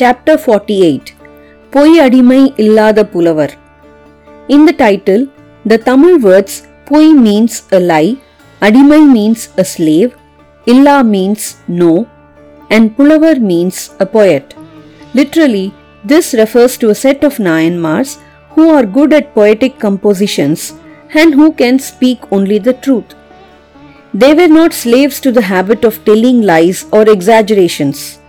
Chapter Forty Eight, eight Illada Pulavar. In the title, the Tamil words words means a lie, adimai means a slave, illa means no, and Pulavar means a poet. Literally, this refers to a set of Nayanmars who are good at poetic compositions and who can speak only the truth. They were not slaves to the habit of telling lies or exaggerations.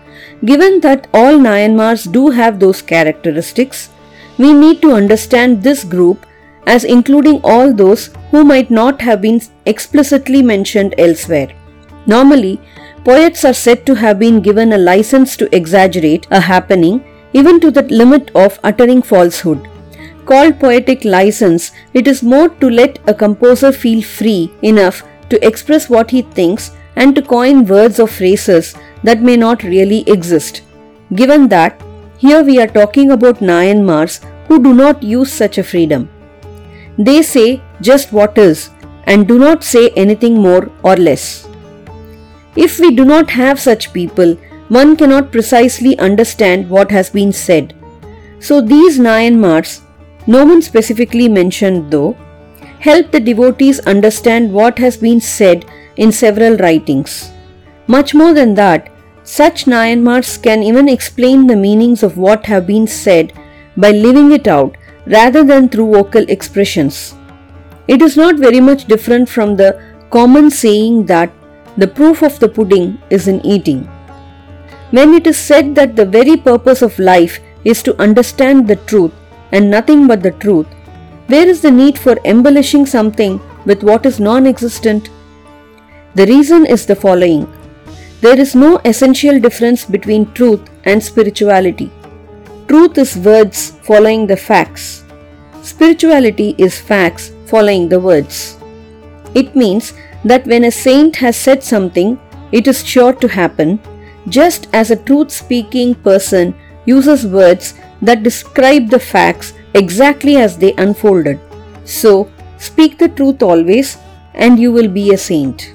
Given that all Nayanmars do have those characteristics, we need to understand this group as including all those who might not have been explicitly mentioned elsewhere. Normally, poets are said to have been given a license to exaggerate a happening even to the limit of uttering falsehood. Called poetic license, it is more to let a composer feel free enough to express what he thinks and to coin words or phrases that may not really exist. Given that, here we are talking about Nayanmars who do not use such a freedom. They say just what is and do not say anything more or less. If we do not have such people, one cannot precisely understand what has been said. So these Nayanmars, no one specifically mentioned though, help the devotees understand what has been said in several writings. Much more than that, such Nayanmars can even explain the meanings of what have been said by living it out rather than through vocal expressions. It is not very much different from the common saying that the proof of the pudding is in eating. When it is said that the very purpose of life is to understand the truth and nothing but the truth, where is the need for embellishing something with what is non existent? The reason is the following there is no essential difference between truth and spirituality. Truth is words following the facts, spirituality is facts following the words. It means that when a saint has said something, it is sure to happen, just as a truth speaking person uses words that describe the facts exactly as they unfolded. So, speak the truth always, and you will be a saint.